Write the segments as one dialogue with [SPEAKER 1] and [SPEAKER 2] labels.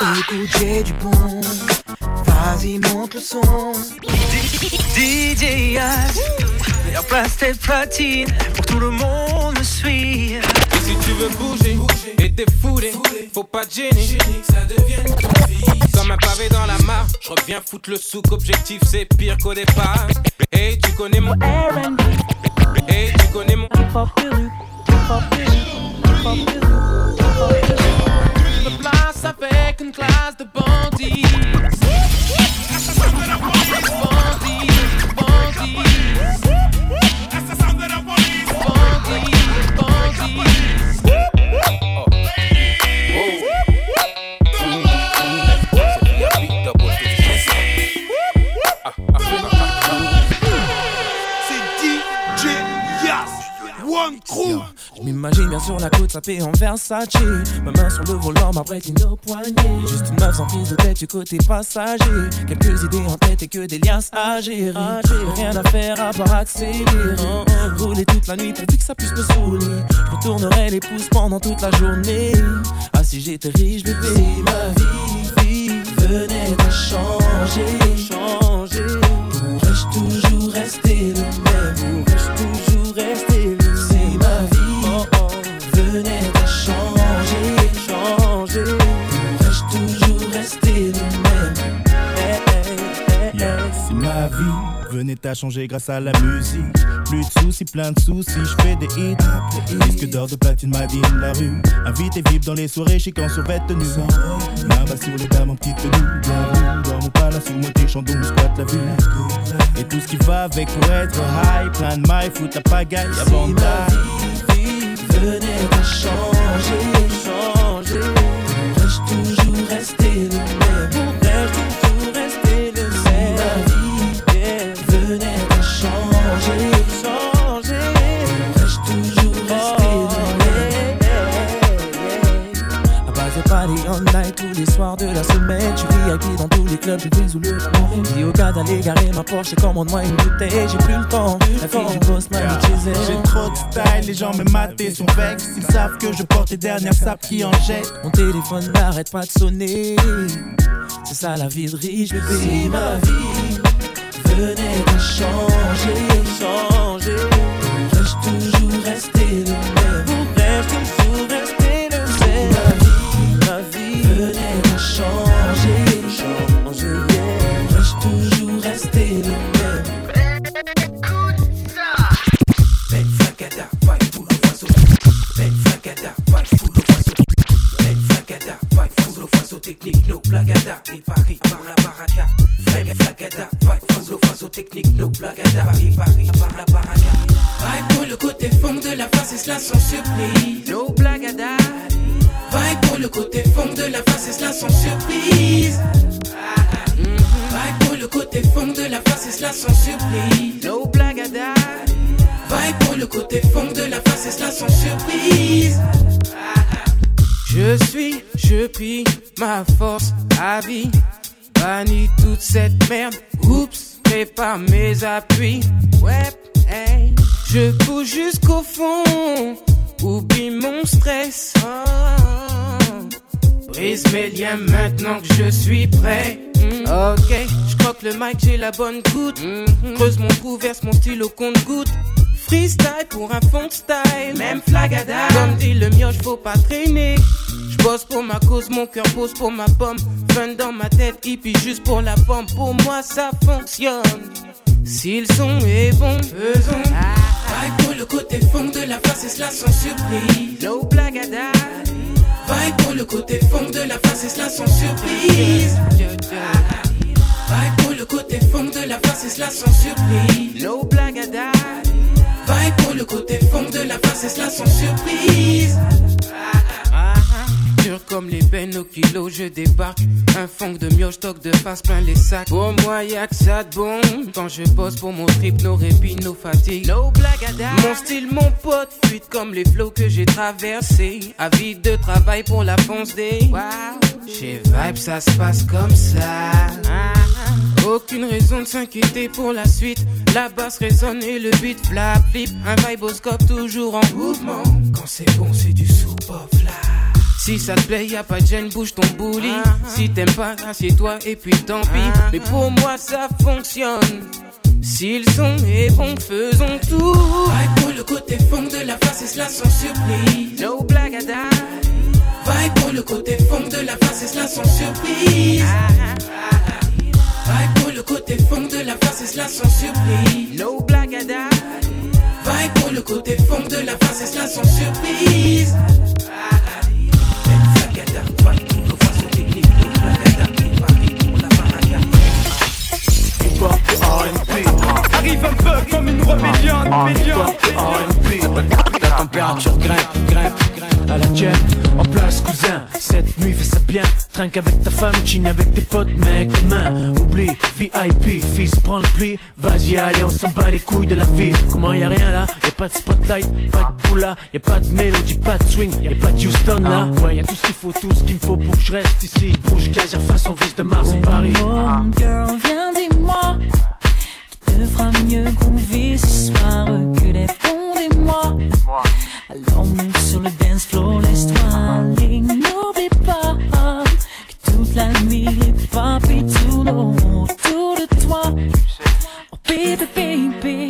[SPEAKER 1] Écoute, du bon. Vas-y, monte le son. DJ Yaz, meilleure place tes platines pour tout le monde me suit. Et
[SPEAKER 2] si tu veux bouger et t'effouler, faut pas gêner. Ça devient Comme un pavé dans la mare, je reviens foutre le souk. Objectif, c'est pire qu'au départ. Et tu connais mon RB. Et tu connais mon hip hop Le place avec une classe de bandits.
[SPEAKER 3] Je m'imagine bien sur la côte sapée en Versace. Ma main sur le volant, ma break au poignet Juste une meuf sans prise de tête du côté passager. Quelques idées en tête et que des liens à gérer Rien à faire à part accélérer. Rouler toute la nuit pourvu que ça puisse me saouler. Je retournerai les pouces pendant toute la journée. Ah si j'étais riche bébé. Si ma vie, venait à changer Changer. Pourrais-je toujours rester le même?
[SPEAKER 4] Venait à changer grâce à la musique. Plus de soucis, plein de soucis, je fais des hits. Disque d'or de platine, ma vie, la rue. Invité vibre dans les soirées, chic en survêt tenue. Là-bas sur les dames en petite tenue. Bienvenue dans mon palace où mon chandon, on squatte la vue. Et tout ce qui va avec pour être high. Plein de mailles, fout la pagaille avant de
[SPEAKER 3] venait à changer, changer. Pourrais-je toujours rester de la semaine. Tu vis acquis dans tous les clubs, je vis où le temps. Dis au gars d'aller garer ma Porsche et commande-moi une bouteille. J'ai plus le temps, la fille du boss m'a
[SPEAKER 4] J'ai trop de style, les gens me matent et sont vex. Ils savent que je porte les dernières sapes qui en jettent.
[SPEAKER 3] Mon téléphone n'arrête pas de sonner. C'est ça la vie de riche, bébé. Si ma vie venait à changer, changer, pourrais-je toujours rester
[SPEAKER 1] blagada. Et Paris, par la baraka. Belle flacada, vibe pour le oiseau. Technique, no blagada. Paris, Paris, par la baraka. Vibe pour le côté fond de la face et cela sans surprise. No blagada. Vibe pour le côté fond de la face et cela sans surprise. Vibe pour le côté fond de la face et cela sans surprise. No blagada. Vibe pour le côté fond de la face et cela sans surprise.
[SPEAKER 2] Je suis, je prie ma force à vie. Bannis toute cette merde. Oups, prépare mes appuis. Ouais, hey. Je pousse jusqu'au fond. Oublie mon stress. Brise mes liens maintenant que je suis prêt. Mm. Ok, je croque le mic, j'ai la bonne goutte. Mm-hmm. Creuse mon trou, verse mon stylo compte goutte. Freestyle pour un fond style, même flagada. Comme dit le mioche, faut pas traîner. J'bosse pour ma cause, mon cœur pose pour ma pomme. Fun dans ma tête, hippie juste pour la pomme. Pour moi, ça fonctionne. Si le son est bon, faisons.
[SPEAKER 1] Vibe pour le côté fond de la face et cela sans surprise.
[SPEAKER 2] No blagada.
[SPEAKER 1] Vibe pour le côté fond de la face et cela sans surprise. Vibe pour le côté fond de la face et cela sans surprise.
[SPEAKER 2] No blagada.
[SPEAKER 1] Vibe pour le côté fond de la face et cela sans surprise.
[SPEAKER 2] Comme les bennes au kilo, je débarque. Un fond de mioche, stock de face plein les sacs. Pour moi, y'a que ça de bon. Quand je bosse pour mon trip, nos répits, nos fatigues. No blagada. Mon style, mon pote, fuite comme les flots que j'ai traversés. Avide de travail pour la fonce des. Wow. Chez Vibe, ça se passe comme ça. Aucune raison de s'inquiéter pour la suite. La basse résonne et le beat flap flip. Un viboscope toujours en mouvement.
[SPEAKER 1] Quand c'est bon, c'est du sous-pop là.
[SPEAKER 2] Si ça te plaît, y a pas de gêne, bouge ton bouli. Si t'aimes pas, assieds-toi et puis tant pis. Mais pour moi, ça fonctionne. S'ils sont et bon, faisons tout.
[SPEAKER 1] Vibe pour le côté fond de la face et cela sans surprise.
[SPEAKER 2] No die.
[SPEAKER 1] Vibe pour le côté fond de la face et cela sans surprise. Vibe pour le côté fond de la face et cela sans surprise.
[SPEAKER 2] No die.
[SPEAKER 1] Vibe pour le côté fond de la face et cela sans surprise. Flagada,
[SPEAKER 5] Arrive un peu comme une rébellion, rébellion.
[SPEAKER 6] La température grimpe, grimpe, grimpe à la tienne. En place cousin, cette nuit fais ça bien. Trinque avec ta femme, chine avec tes potes Mec, demain, oublie, VIP Fils, prends le pli, vas-y allez on s'en bat les couilles de la vie. Comment y a rien là, y a pas de spotlight Pas de boula, y a pas de mélodie, pas de swing. Y a pas de Houston là. Ouais y a tout ce qu'il faut, tout ce qu'il me faut pour que je reste ici. Bouge, casère, façon vise de Mars et Paris.
[SPEAKER 7] Home girl, viens dis-moi Fera mieux vit ce soir mois. Alors monte sur le dance floor, laisse-toi N'oublie pas. Que toute la nuit les papis tournent autour de toi. Oh baby, baby,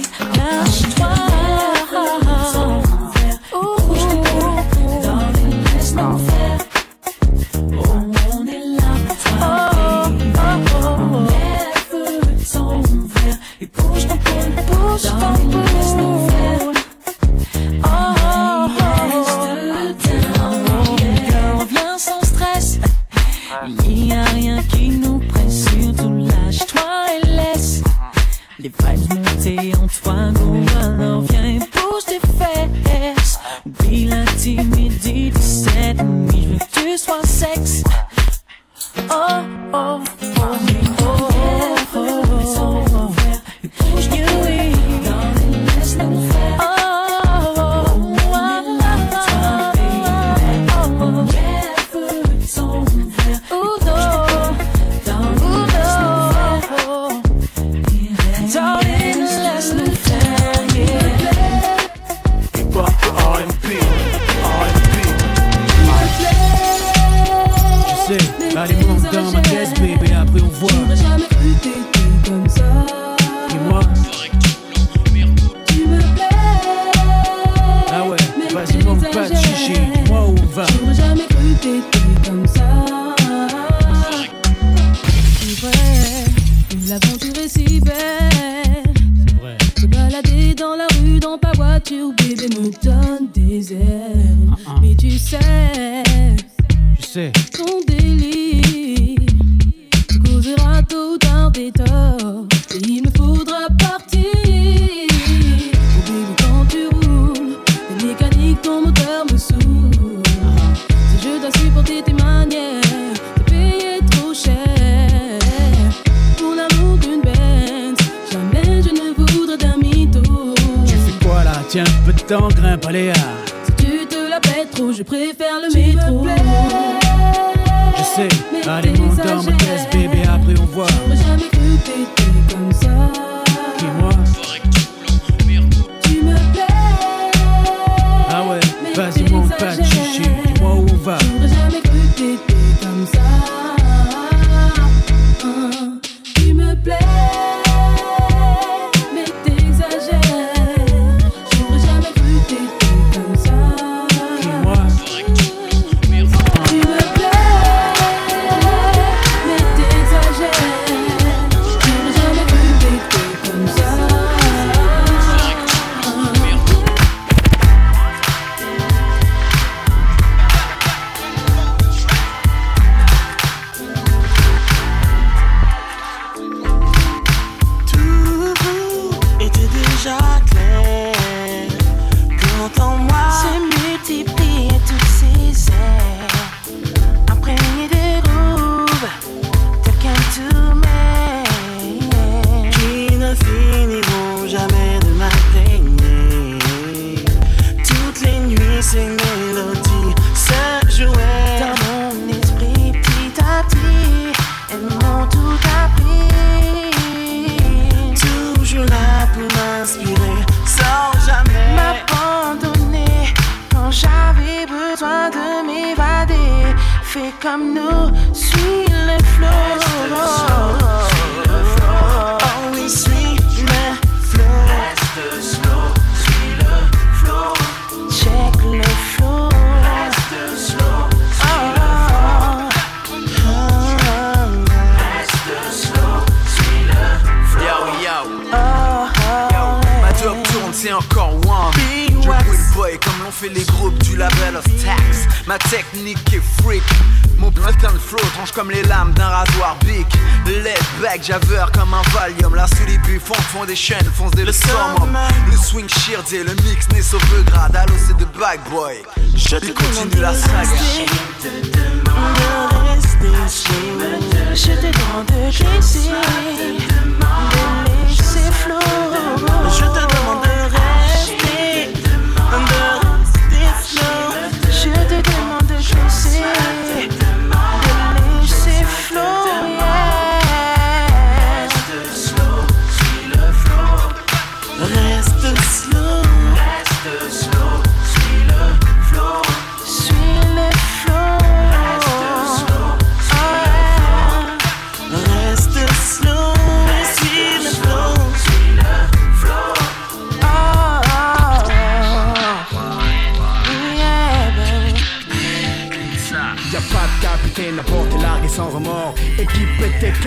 [SPEAKER 7] je
[SPEAKER 6] sais
[SPEAKER 7] ton délire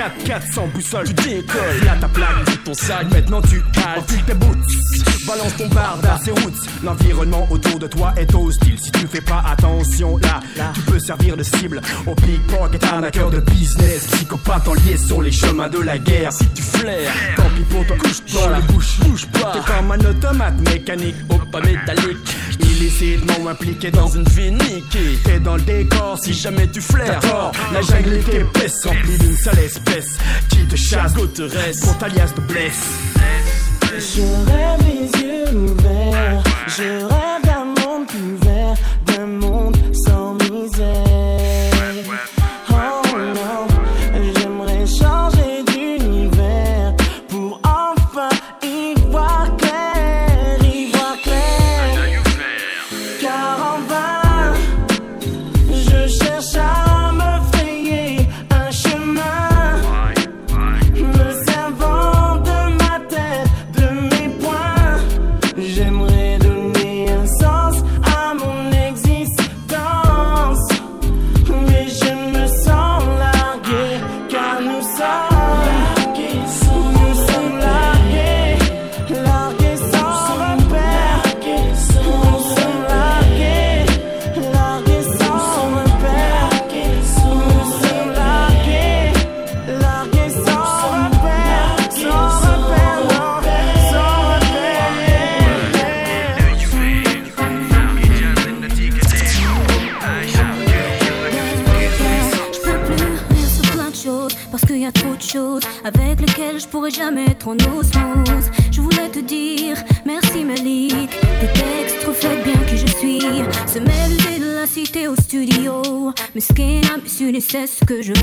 [SPEAKER 7] 4 400 boussoles, tu
[SPEAKER 8] décolles. Là ta plaque, ton sac, maintenant tu cales. Enfile tes boots, balance ton barda, c'est routes. L'environnement autour de toi est hostile. Si tu fais pas attention, là, là. tu peux servir de cible. Au pickpocket, arnaqueur de business, psychopathe en liesse sur les chemins de la guerre. Si tu flaires, tant pis pour toi, couche dans la bouche, bouge pas. T'es comme un automate mécanique, au pas métallique. Illicitement impliqué dans une vie niquée. T'es dans le décor si jamais tu flaires. La jungle est épaisse, remplie d'une sale espèce qui te chasse, go te reste, pour t'alias te blesse.
[SPEAKER 9] Je rêve les yeux ouverts.
[SPEAKER 10] Ce que je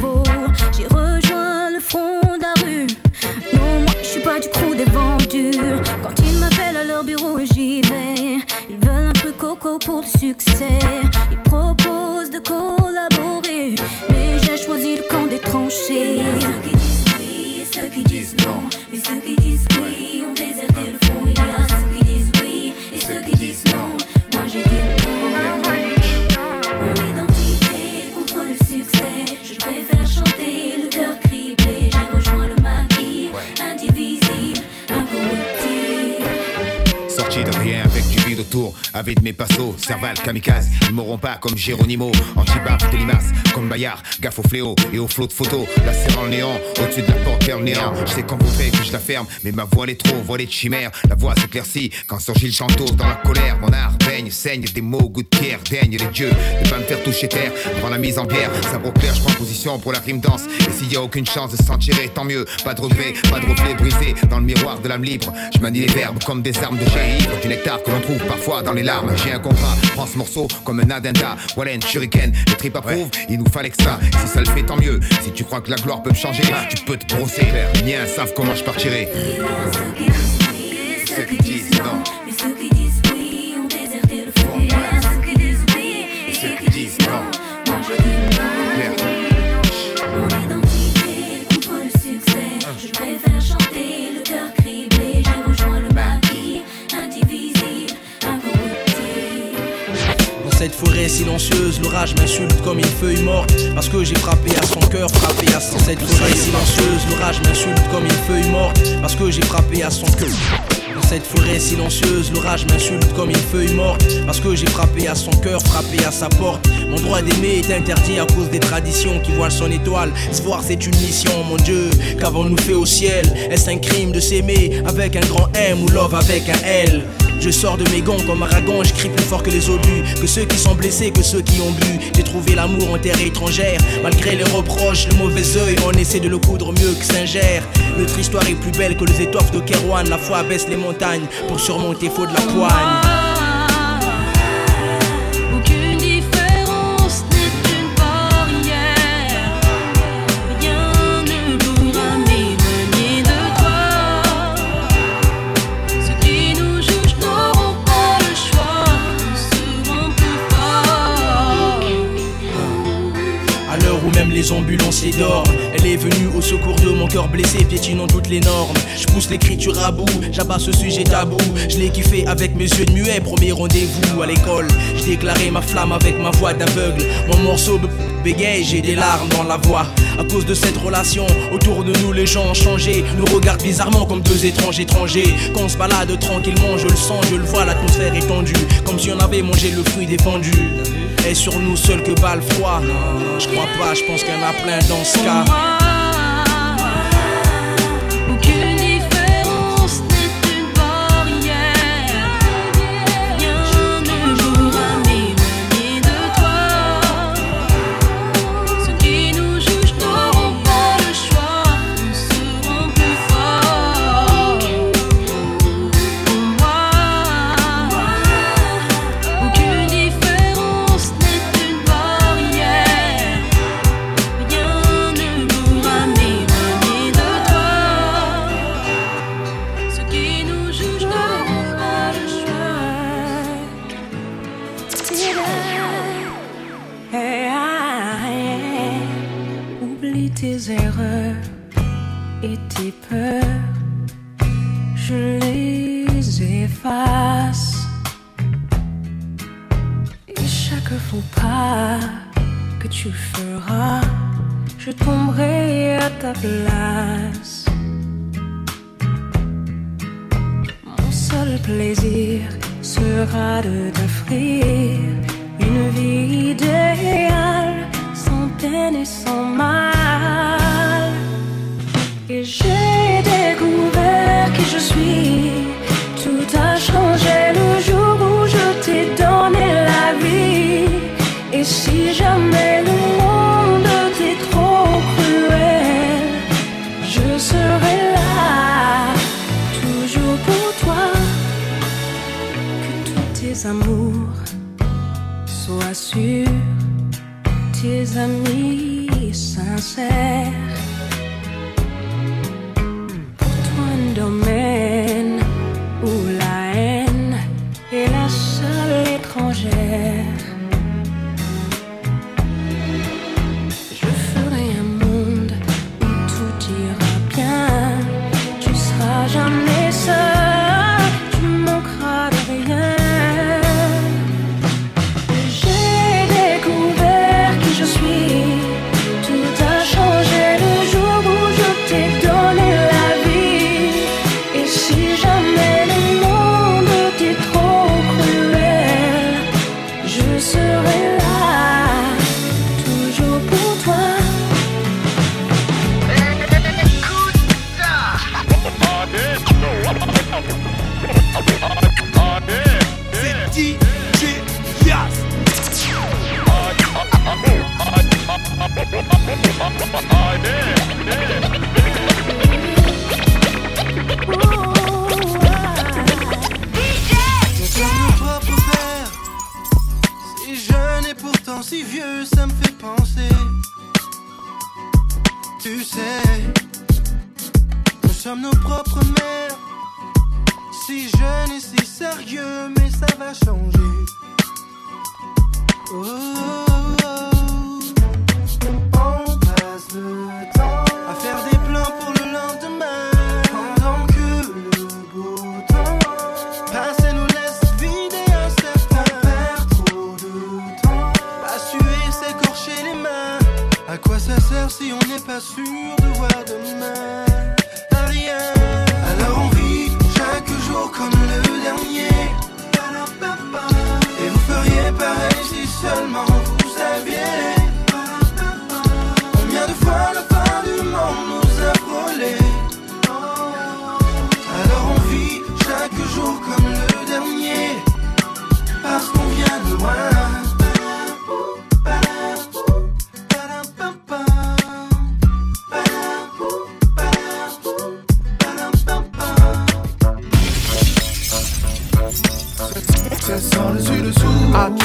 [SPEAKER 11] mes passos, cerval, kamikaze, ils m'auront pas comme Géronimo, anti-baf comme Bayard, gaffe au fléau et au flot de photos, la serre en néant, au-dessus de la porte vers le néant, je sais quand voudrez que je la ferme, mais ma voix elle est trop, voilée de chimère, la voix s'éclaircit quand surgit le chanteau dans la colère, mon art baigne, saigne des mots, goût de pierre, daigne les dieux, ne pas me faire toucher terre, avant la mise en bière, sabre clair, je prends position pour la rime danse, et s'il y a aucune chance de s'en tirer, tant mieux, pas de regret, pas de reflet brisé dans le miroir de l'âme libre, je manie les verbes comme des armes de ivre, du nectar que l'on trouve parfois dans les larmes, j'ai un contrat, prends ce morceau comme un addenda, Wallen, shuriken, les tripes approuvent, il nous fallait que ça, si ça le fait tant mieux, si tu crois que la gloire peut me changer, tu peux te brosser, les miens savent comment je partirai.
[SPEAKER 12] Cette forêt silencieuse, l'orage m'insulte comme une feuille morte. Parce que j'ai frappé à son cœur, frappé à son. Cette forêt silencieuse, l'orage m'insulte comme une feuille morte. Parce que j'ai frappé à son cœur. Dans cette forêt silencieuse, l'orage m'insulte comme une feuille morte. Parce que j'ai frappé à son cœur, frappé à sa porte. Mon droit d'aimer est interdit à cause des traditions qui voilent son étoile. Se voir, c'est une mission, mon Dieu. Qu'avons-nous fait au ciel? Est-ce un crime de s'aimer avec un grand M ou love avec un L? Je sors de mes gonds comme Aragon, je crie plus fort que les obus, que ceux qui sont blessés, que ceux qui ont bu. J'ai trouvé l'amour en terre étrangère, malgré les reproches, le mauvais œil, on essaie de le coudre mieux que Singer. Notre histoire est plus belle que les étoffes de Kerouan, la foi baisse les montagnes pour surmonter faut de la poigne. Elle est venue au secours de mon cœur blessé, piétinant toutes les normes. Je pousse l'écriture à bout, j'abats ce sujet tabou. Je l'ai kiffé avec mes yeux de muet, premier rendez-vous à l'école. J'ai déclaré ma flamme avec ma voix d'aveugle. Mon morceau be- bégaye, j'ai des larmes dans la voix. À cause de cette relation, autour de nous les gens ont changé. Nous regardent bizarrement comme deux étranges étrangers. Quand on se balade tranquillement, je le sens, je le vois, l'atmosphère est tendue. Comme si on avait mangé le fruit défendu. Et sur nous seul que bat le froid. Je crois pas, je pense qu'il y en a plein dans ce cas.
[SPEAKER 13] Peurs, je les efface. Et chaque faux pas que tu feras, je tomberai à ta place. Mon seul plaisir sera de t'offrir une vie idéale, sans peine et sans mal. Et j'ai découvert qui je suis. Tout a changé le jour où je t'ai donné la vie. Et si jamais le monde t'est trop cruel, je serai là, toujours pour toi. Que tous tes amours soient sûrs, tes amis sincères. Toi,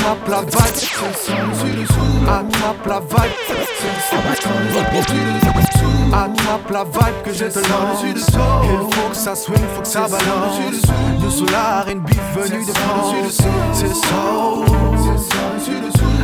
[SPEAKER 14] Attrape la dessous Attrape la dessous Attrape la que Il faut que ça swing, faut que ça balance Le solar une venue de France C'est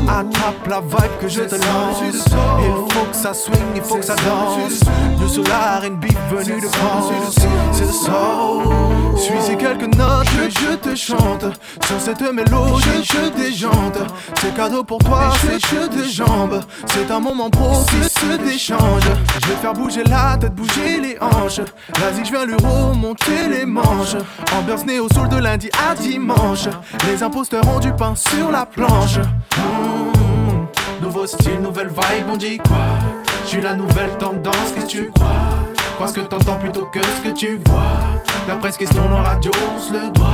[SPEAKER 14] Attrape la vibe que je te lance Il faut que ça swing, il faut que ça danse Le solar une bif venue de France C'est ça Suis ces quelques notes que je te chante. Sur cette mélodie je déjante. C'est cadeau pour toi, c'est jeu de jambes. C'est un moment propice d'échange. Je vais faire bouger la tête, bouger les hanches. Vas-y je viens lui remonter les manches. Ambiance néo soul de lundi à dimanche. Les imposteurs ont du pain sur la planche. Mmh, Nouveau style, nouvelle vibe, on dit quoi? Je suis la nouvelle tendance, qu'est-ce que tu crois? Crois ce que t'entends plutôt que ce que tu vois. D'après ce question en radio, on se le doit.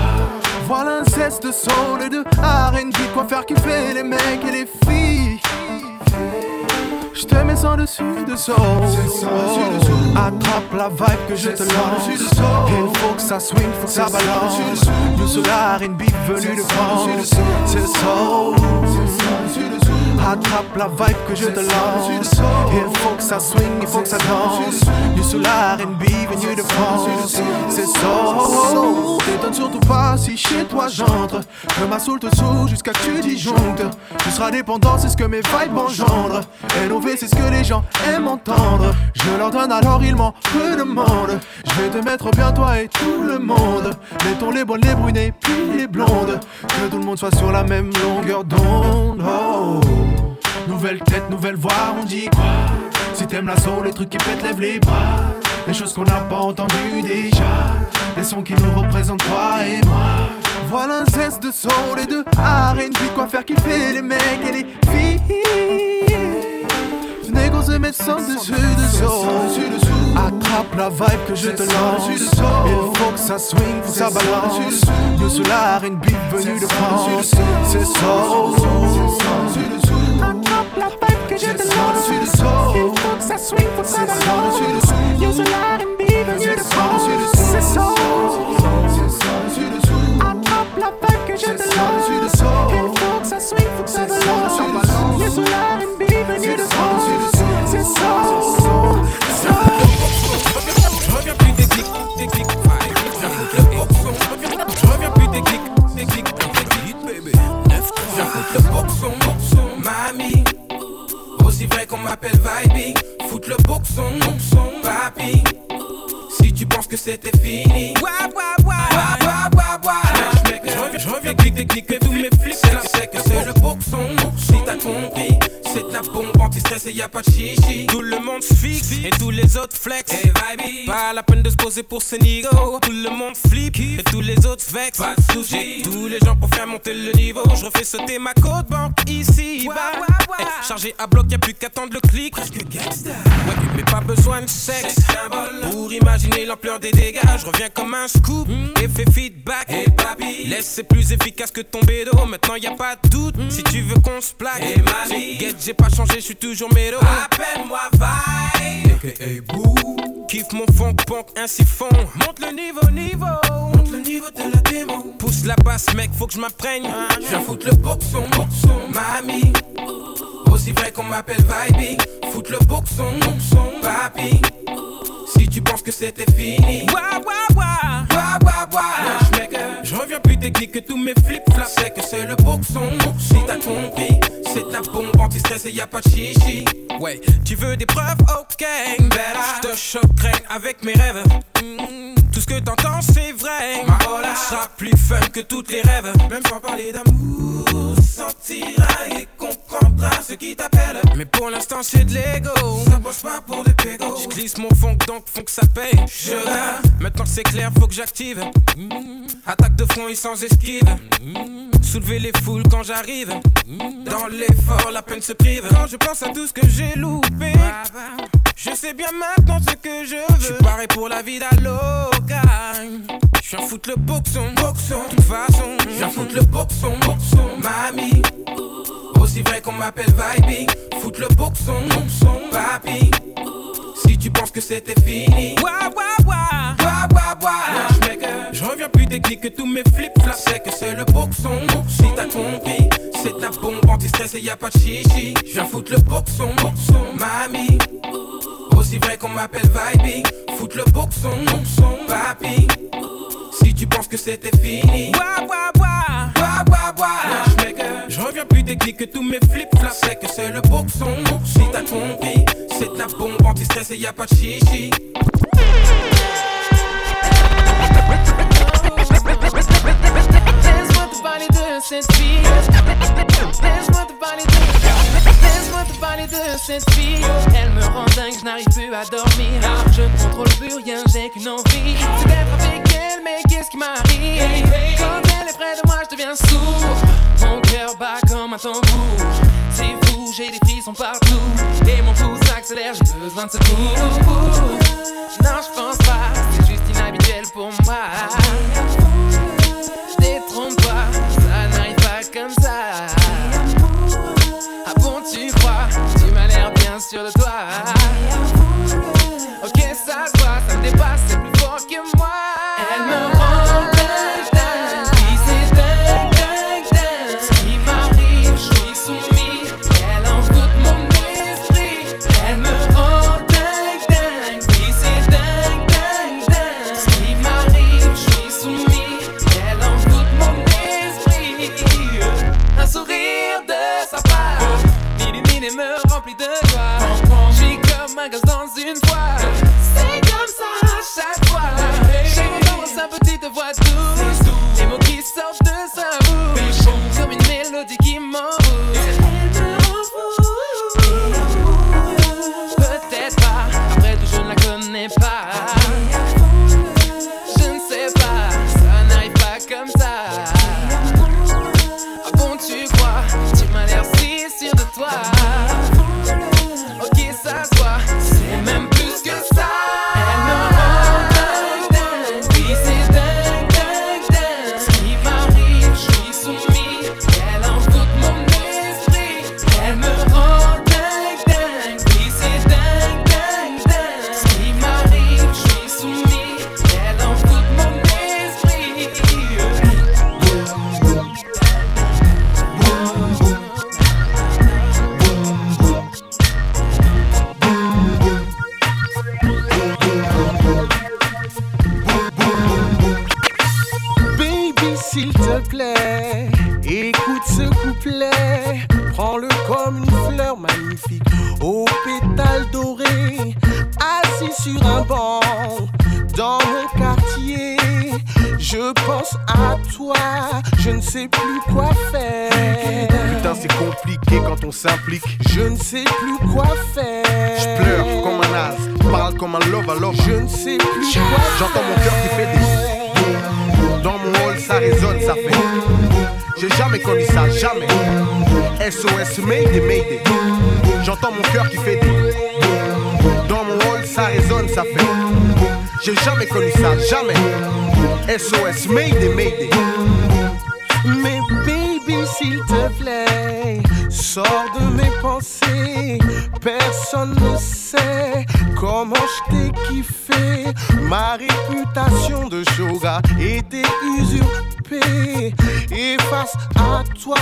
[SPEAKER 14] Voilà un zeste de soul et de R&B Quoi faire kiffer les mecs et les filles. Je te mets sans dessus de soul Attrape la vibe que je te lance. Il faut que ça swing, faut que ça balance. Le solar une big venue de France. C'est le soul Attrape la vibe que je te lance. Il faut que ça swing, il faut que ça danse. Du solar NB venu de France C'est ça Surtout pas si chez toi j'entre. Que ma soul te jusqu'à que tu disjonctes. Tu seras dépendant, c'est ce que mes vibes engendrent. LOV c'est ce que les gens aiment entendre. Je leur donne alors ils m'en redemandent Je vais te mettre bien toi et tout le monde. Mettons les bonnes, les brunées, puis les blondes. Que tout le monde soit sur la même longueur d'onde. Oh. Nouvelle tête, nouvelle voix, on dit quoi? Si t'aimes la soul, les trucs qui pètent, lève les bras. Les choses qu'on n'a pas entendues déjà Les sons qui nous représentent toi et moi. Voilà un zeste de soul et de R&B Quoi faire kiffer les mecs et les filles? Venez qu'on se mette sans dessus dessous Attrape la vibe que je te lance. Il faut que ça swing, faut que ça balance. Nous sous la R&B venu de France. C'est ça Attrape la vibe que je te lance. Il faut que ça swing, faut que ça balance. Nous sous la R&B venu de France. C'est ça je te lance Il faut que ça swing, faut que ça balance Nous sous la R&B venu de France C'est ça
[SPEAKER 15] Je reviens plus des clics, des clics, le boxon. Je reviens plus des clics, clics, mamie. Aussi vrai qu'on m'appelle Vibe, fout le boxon, boxon, papi. Si tu penses que c'était fini, wa wa wa, wa wa wa wa. Je reviens, je clics, et tous mes flics, c'est c'est que c'est le boxon. Si t'as compris, c'est la bombe anti-stress et y a pas de chichi. Tout le monde se fixe et tous les autres flex. Et vibe, pas la peine de se poser pour ce niveau. Tout le monde flip et tous les autres vex. Pas de soucis, tous les gens pour faire monter le niveau. Je refais sauter ma côte banque ici. Bah, Eh, chargé à bloc, y'a plus qu'à attendre le clic. Ouais, mais pas besoin de sexe. Pour imaginer l'ampleur des dégâts, je reviens comme un scoop. Effet feedback. Et papi, laisse c'est plus efficace que ton bédo. Maintenant y a pas de doute. Si tu veux qu'on se plaque. Et mamie, get, j'ai pas changé, je suis toujours mélo. Appelle-moi Vibe. Boo. Kiffe mon funk punk ainsi fond. Monte le niveau, niveau. Monte le niveau de la démo. Pousse la basse, mec, faut que je m'imprègne. Je viens foutre le boxon, boxon, mamie. Aussi vrai qu'on m'appelle Vibe. Foutre le boxon, boxon, papi. Si tu penses que c'était fini. Wa wa wa. Wa wa wa. Je reviens plus technique que tous mes flip flops. C'est que c'est le boxon. Si t'as compris, c'est ta bombe anti-stress et y a pas de chichi. Ouais, tu veux des preuves? Ok. Je te choquerai avec mes rêves. Mm, Tout ce que t'entends, c'est vrai. Ma hola sera plus fun que toutes les rêves. Même sans parler d'amour, sentira et comprendras ce qui t'appelle. Mais pour l'instant, c'est de l'ego. Ça bosse pas pour des pégos. Je glisse mon fond, donc que ça paye. Je là, maintenant c'est clair, faut que j'active. Attaque de front et sans esquive. Soulever les foules quand j'arrive. Dans l'effort, la peine se prive. Quand je pense à tout ce que j'ai loupé. Je sais bien maintenant ce que je veux. Je suis paré pour la vie d'Aloca. Je viens foutre le boxon, boxon, toute façon. Je viens foutre le boxon, boxon, mamie. Aussi vrai qu'on m'appelle Vibe, foutre le boxon, boxon, papi. Si tu penses que c'était fini, wa wa wa, wa wa wa. Lâche, mec, je reviens plus technique que tous mes flip flops. C'est que c'est le boxon, si t'as compris. C'est ta bombe anti-stress et y pas de chichi. Je viens foutre le boxon, boxon, mamie. Aussi vrai qu'on m'appelle Vibe, foutre le boxon, boxon, papi. Si tu penses que c'était fini, je reviens plus technique que tous mes flip flops. C'est que c'est le boxon, si t'as compris. C'est ta bombe anti-stress et y a pas de chichi.
[SPEAKER 2] Elle me rend dingue, je n'arrive plus à dormir. Je ne contrôle plus rien, j'ai qu'une envie. C'est d'être avec mais qu'est-ce qui m'arrive? Quand elle est près de moi, je deviens sourd. Mon cœur bat comme un tambour. C'est fou, j'ai des frissons partout. Et mon pouls s'accélère, j'ai besoin de secours. Non, je pense pas, c'est juste inhabituel pour moi. Détrompe pas, ça n'arrive pas comme ça. Ah bon, tu crois, tu m'as l'air bien sûr de toi.
[SPEAKER 14] Assis sur un banc dans mon quartier. Je pense à toi, je ne sais plus quoi faire.
[SPEAKER 16] Putain, c'est compliqué quand on s'implique.
[SPEAKER 14] Je ne sais plus quoi faire.
[SPEAKER 16] Je pleure comme un as, parle comme un love love.
[SPEAKER 14] Je ne sais plus quoi
[SPEAKER 16] J'entends mon cœur qui fait des. Dans mon hall, ça résonne, ça fait. J'ai jamais connu ça, jamais. SOS, Mayday, Mayday. J'entends mon cœur qui fait des. Ça fait. J'ai jamais connu ça, jamais. SOS, Mayday, Mayday.
[SPEAKER 14] Mais baby, s'il te plaît, sors de mes pensées. Personne ne sait comment je t'ai kiffé. Ma réputation de shoga était usurpée. Et face à toi,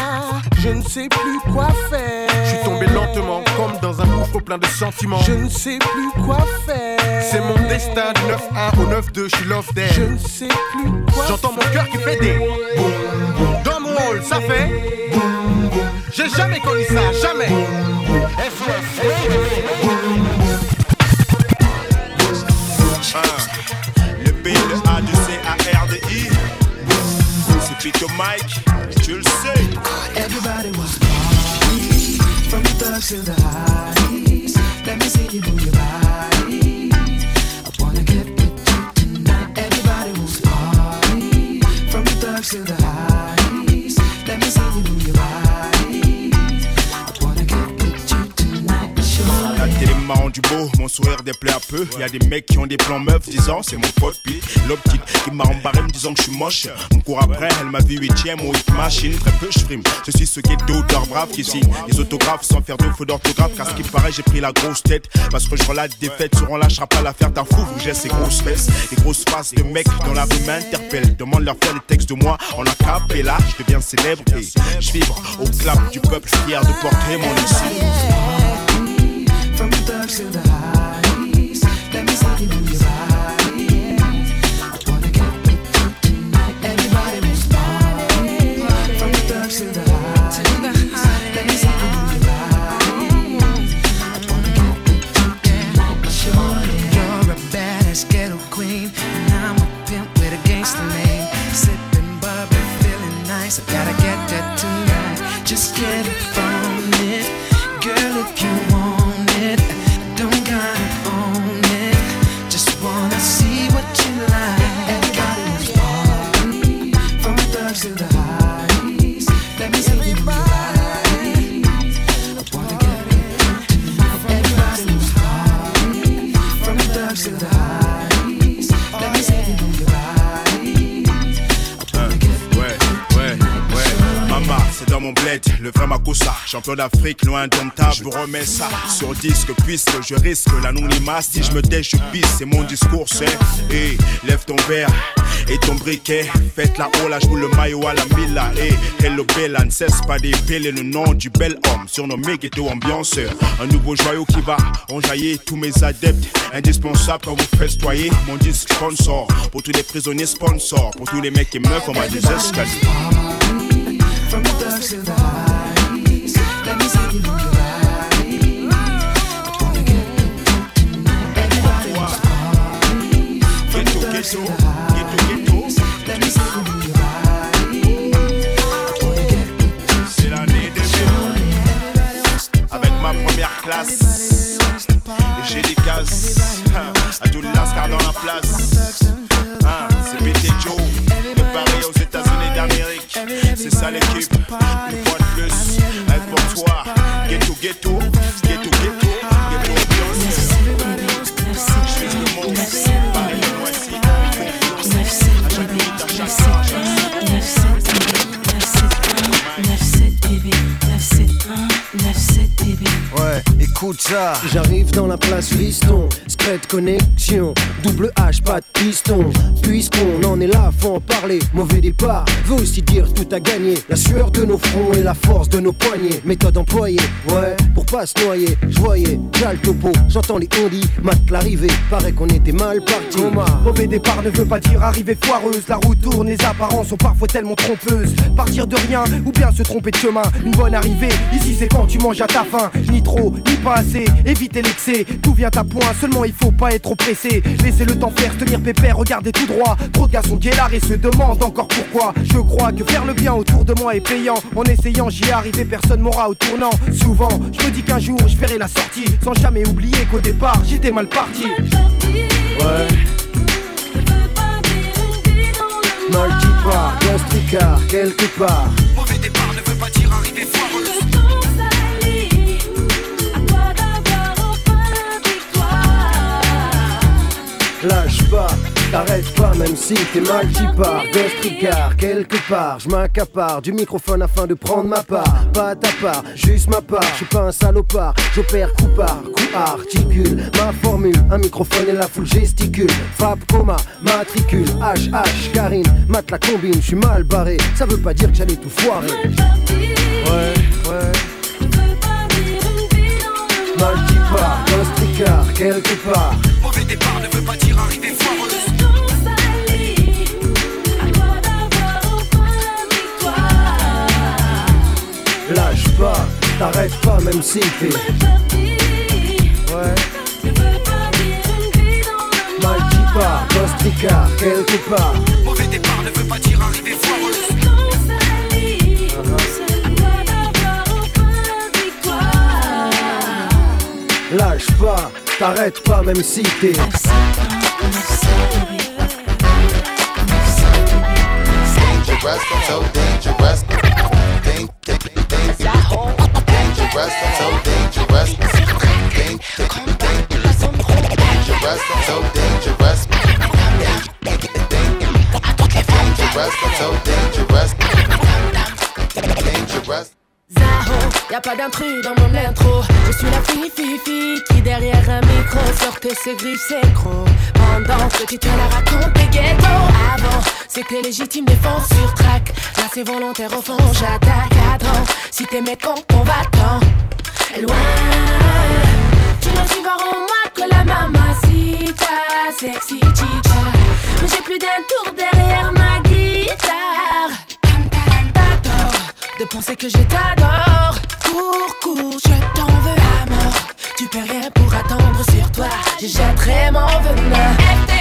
[SPEAKER 14] je ne sais plus quoi faire.
[SPEAKER 16] Je suis tombé lentement, comme dans un gouffre plein de sentiments.
[SPEAKER 14] Je ne sais plus quoi faire.
[SPEAKER 16] C'est mon destin du 9-1 au 9-2, je suis love there.
[SPEAKER 14] Je ne sais plus quoi
[SPEAKER 16] J'entends mon cœur qui fait des. Dans mon hall, ça fait. J'ai jamais connu ça, jamais.
[SPEAKER 17] Ah, le B de A de C à R de I. C'est Pito Mike, tu le sais.
[SPEAKER 18] Everybody was partying. thugs to the highs. Let me see you move your body.
[SPEAKER 17] Sourire déplaît un peu. Y a des mecs qui ont des plans meufs disant c'est mon pote, puis l'optique qui m'a embarré me disant que je suis moche. On court après, elle m'a vu huitième au hit machine. Très peu je frime. Je suis ce ghetto d'auteur brave qui signe les autographes sans faire de faux d'orthographe. Car ce qui paraît, j'ai pris la grosse tête. Parce que je relate des fêtes, sur on lâchera pas l'affaire d'un fou. Vous j'ai ces grosses fesses, les grosses faces de mecs dans la rue m'interpellent. Demande leur faire des textes de moi en acapella. Je deviens célèbre et je vibre au clap du peuple fier de porter mon ici.
[SPEAKER 18] From the thugs to the highs.
[SPEAKER 17] Le vrai Makossa. Champion d'Afrique, loin d'un table. Je vous remets ça sur disque, puisque je risque l'anonymat. Si je me pisse, c'est mon discours, c'est. Lève ton verre et ton briquet. Faites la là, je le maillot à la mila. Et hello Bella, ne cesse pas d'épeler le nom du bel homme. Surnommé ghetto ambianceur. Un nouveau joyau qui va enjailler tous mes adeptes. Indispensable quand vous festoyez mon disque sponsor. Pour tous les prisonniers sponsors. Pour tous les mecs et meufs, on m'a des escaliers.
[SPEAKER 18] From the thugs to the highs. Let me see you move your body. I wanna get with you tonight. Everybody wants to party. From the thugs to the highs. Let me see you move your body. I wanna get with you
[SPEAKER 17] C'est l'année des. Avec ma première classe. J'ai des cases. À tout le lascar dans la place. C'est ça l'équipe. Une fois de plus. Un pour toi. Ghetto, ghetto. Ghetto, ghetto. Ghetto. Je suis le mot. Paris, Noisy. Confiance. À chaque minute, à chaque heure, à chaque
[SPEAKER 19] Ouais, écoute ça. J'arrive dans la place Viston, Scred connexion, double H, pas de piston. Puisqu'on en est là, faut en parler. Mauvais départ veut aussi dire tout à gagner. La sueur de nos fronts et la force de nos poignets. Méthode employée, ouais, pour pas se noyer. Je voyais, j'ai le topo, j'entends les ondis, mate l'arrivée. Paraît qu'on était mal parti.
[SPEAKER 20] Mauvais départ ne veut pas dire arrivée foireuse. La route tourne, les apparences sont parfois tellement trompeuses. Partir de rien ou bien se tromper de chemin. Une bonne arrivée, ici c'est quand tu manges à ta faim. Ni trop, ni pas assez. Évitez l'excès, tout vient à point. Seulement faut pas être trop pressé. Laissez le temps faire, tenir pépère, regardez tout droit. Trop de garçons guélards et se demandent encore pourquoi. Je crois que faire le bien autour de moi est payant. En essayant, j'y ai arrivé, personne m'aura au tournant. Souvent, je me dis qu'un jour je ferai la sortie. Sans jamais oublier qu'au départ, j'étais mal parti.
[SPEAKER 19] Ouais. Multipart, gastricard, quelque part. Lâche pas, t'arrêtes pas même si t'es multipart Gastricard, quelque part, je m'accapare du microphone afin de prendre ma part. Pas ta part, juste ma part, je suis pas un salopard J'opère coup par coup articule. Ma formule, un microphone et la foule gesticule. Frappe, coma, matricule, HH, Karine Mat la combine, je suis mal barré. Ça veut pas dire que j'allais tout foirer. Ouais, ouais. Multipart, gastricard, quelque part.
[SPEAKER 18] Mauvais départ ne veut pas dire
[SPEAKER 19] pas, t'arrêtes pas même si t'es. Ouais. Mal dit pas, post-tricard, quelque part.
[SPEAKER 18] Mauvais départ ne veut pas dire arriver foireuse.
[SPEAKER 19] Lâche pas, t'arrêtes pas même si t'es.
[SPEAKER 21] Dangerous, dangerous.
[SPEAKER 22] Zaho, y pas d'intrus dans mon intro. Je suis la fille, fille, fille qui derrière un micro sortait ses griffes, ses crocs. Pendant que tu te la racontes, les. Avant, c'était légitime défense sur track. Là, c'est volontaire au fond, j'attaque à Si t'es mécontent, on va tant loin. Tu m'as encore en moi que la mamacita, sexy chicha. Mais j'ai plus d'un tour derrière ma guitare. T'adore de penser que je t'adore. Cours, cours, je t'en veux à mort. Tu peux rien pour attendre sur toi. Je jetterai mon venin.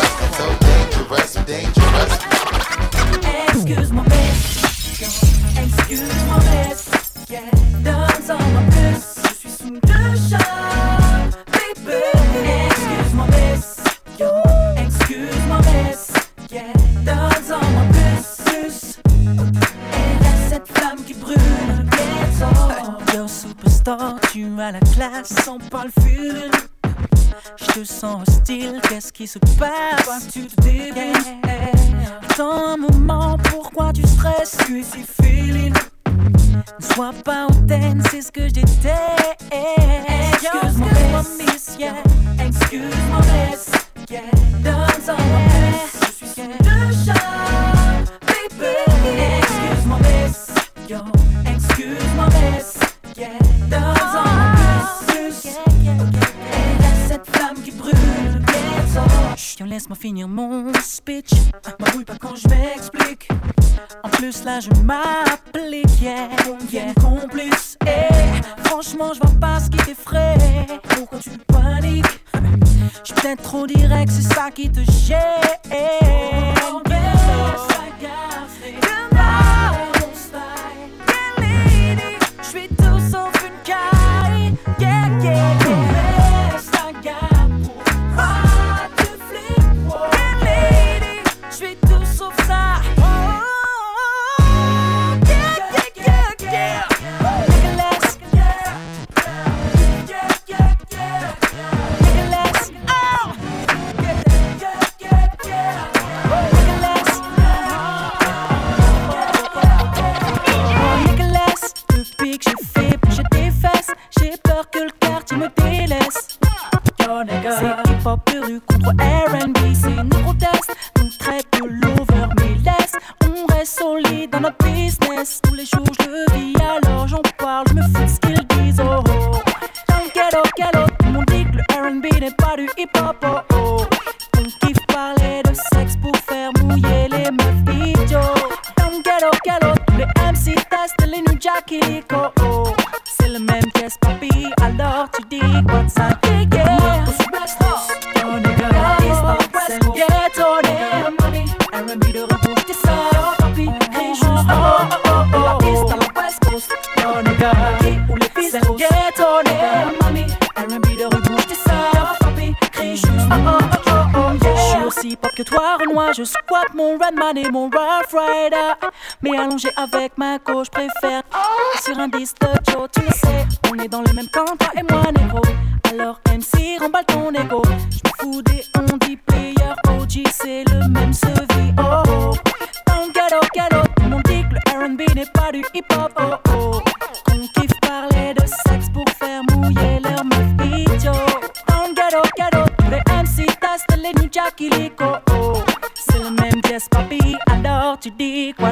[SPEAKER 21] so dangerous, dangerous.
[SPEAKER 22] qui
[SPEAKER 23] se passe. tu te déviens Attends un moment, pourquoi tu stresses Tu es si féline. Ne sois pas hautaine, c'est ce que
[SPEAKER 24] j'étais.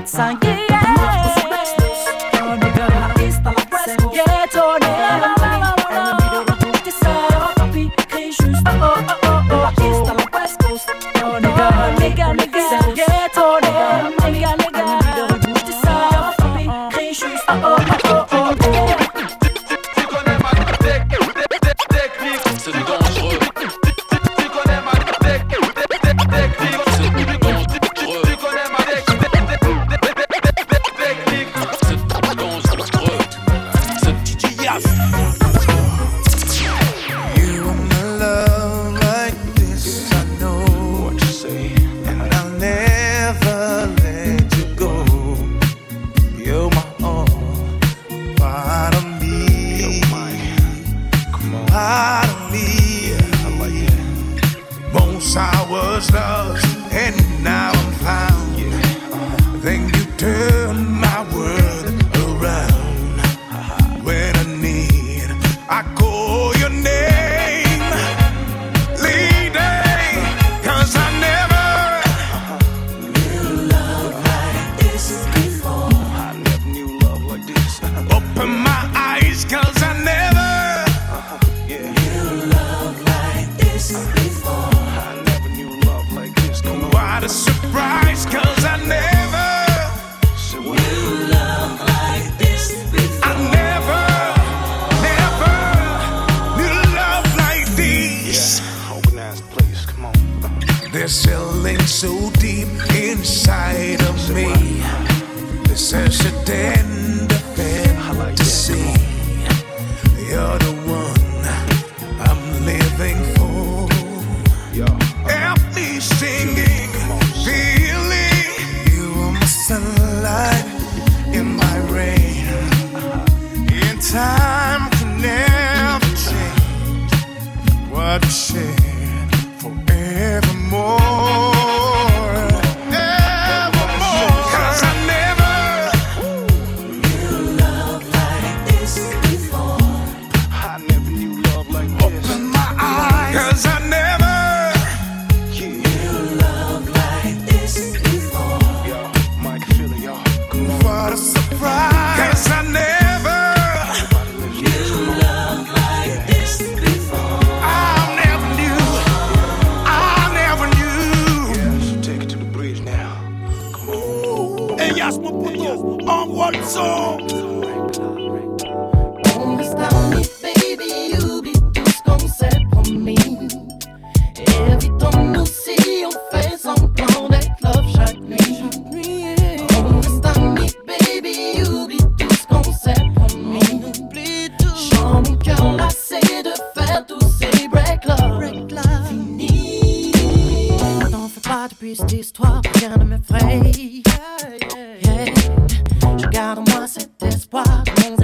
[SPEAKER 24] outside. triste histoire, rien ne m'effraie. Yeah, yeah. Je garde en moi cet espoir,
[SPEAKER 7] mon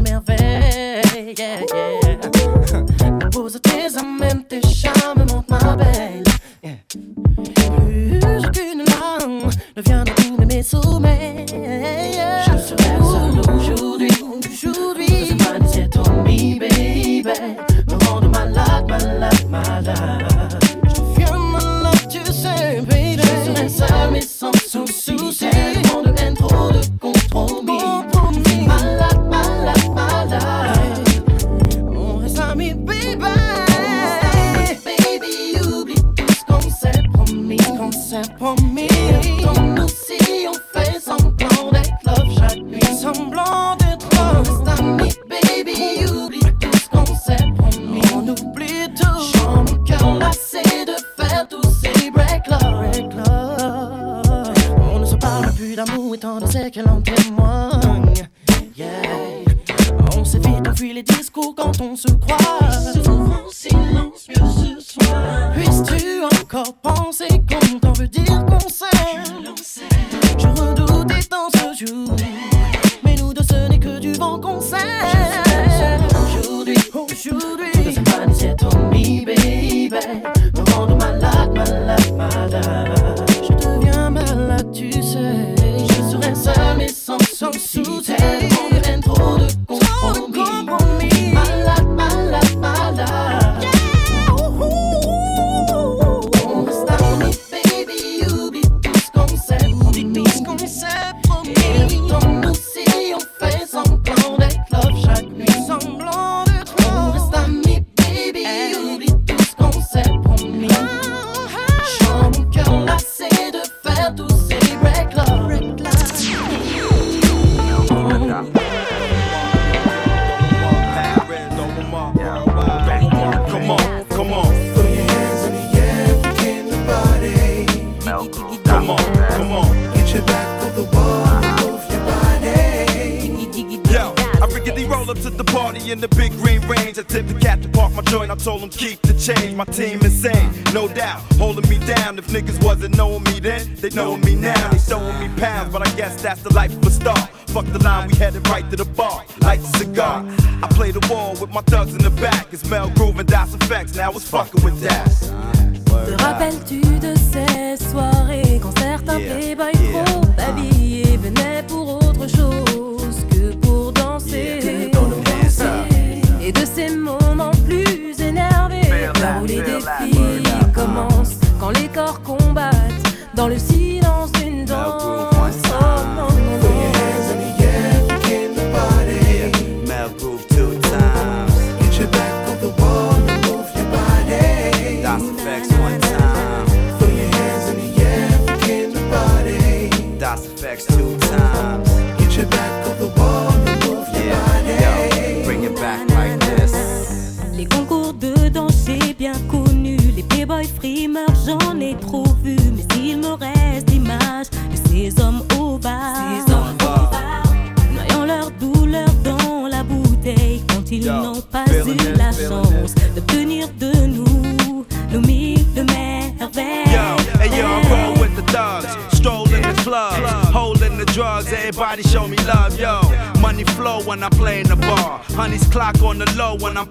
[SPEAKER 25] my team.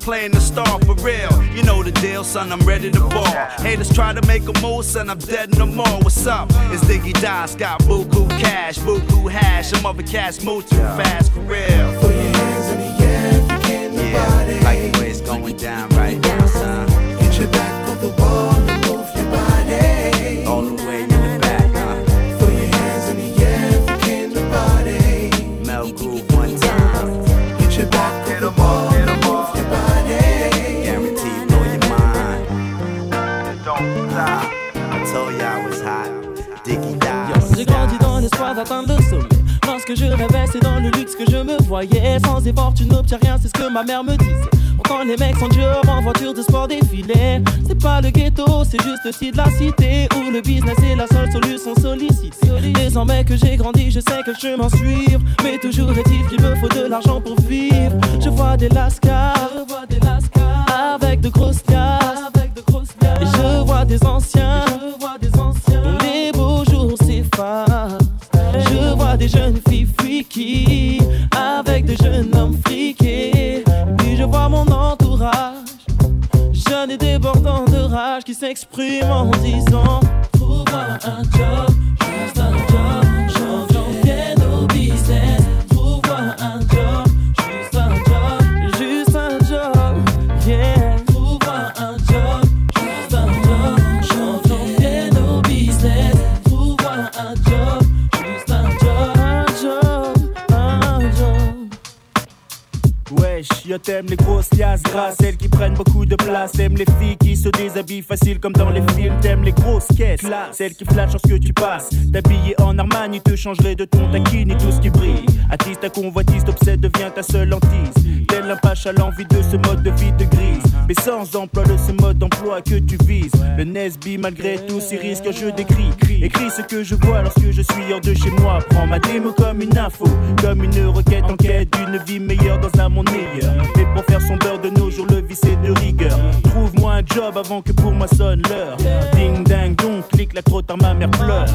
[SPEAKER 25] Playing the star for real. You know the deal, son. I'm ready to ball. Haters try to make a move, son. I'm dead no more. What's up? It's Diggy Dice, got buku cash, buku hash. Some other move too fast
[SPEAKER 26] de la cité. Où le business est la seule solution sollicitée. Désormais que j'ai grandi, je sais quel chemin suivre. Mais toujours est-il qu'il me faut de l'argent pour vivre. Je vois des lascars, avec de grosses liasses. Et je vois des anciens, dont les beaux jours s'effacent. Je vois des jeunes filles freaky avec des jeunes hommes friqués. Puis je vois mon entourage, jeune et débordant de rage, qui s'exprime en disant Trouve-moi un job, juste
[SPEAKER 4] T'aimes les grosses liasses grasses, celles qui prennent beaucoup de place. T'aimes les filles qui se déshabillent facile comme dans les films. T'aimes les grosses caisses, celles qui flashent lorsque tu passes. T'habiller en Armani te changerait de ton taquine et tout ce qui brille. Attise ta convoitise, t'obsède devient ta seule hantise. Tel un pache à l'envie de ce mode de vie de grise. Mais sans emploi de ce mode d'emploi que tu vises. Le Nesby, malgré tous ces risques, je décris. Écris ce que je vois lorsque je suis hors de chez moi. Prends ma démo comme une info, comme une requête en quête d'une vie meilleure dans un monde meilleur. Mais pour faire son beurre de nos jours, le vice est de rigueur. Trouve-moi un job avant que pour moi sonne l'heure. Ding ding donc, clique la crotte en ma mère pleure.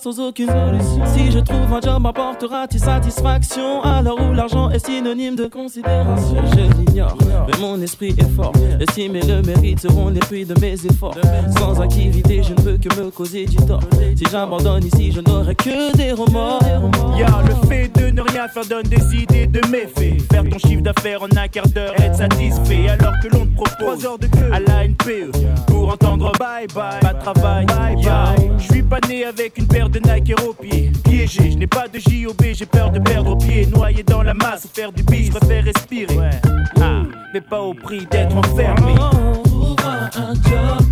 [SPEAKER 26] Sans aucune solution Si je trouve un job, m'apportera-t-il satisfaction l'heure où l'argent est synonyme de considération? Je l'ignore, mais mon esprit est fort. L'estime et le mérite seront les fruits de mes efforts. Sans activité, je ne peux que me causer du tort. Si j'abandonne ici, je n'aurai que des remords.
[SPEAKER 4] Ya, le fait de ne rien faire donne des idées de méfaits. Faire ton chiffre d'affaires en un quart d'heure, être satisfait. Alors que l'on te propose 3 heures de queue. à la NPE pour entendre bye bye, pas de travail. Ya, je suis pas né avec une paire de Nike au pied. Piégé, je n'ai pas de JOB, j'ai peur de perdre au pied. Noyé dans la masse, faire du bis, je préfère respirer. Ah, mais pas au prix d'être enfermé.
[SPEAKER 26] Trouve-moi un job,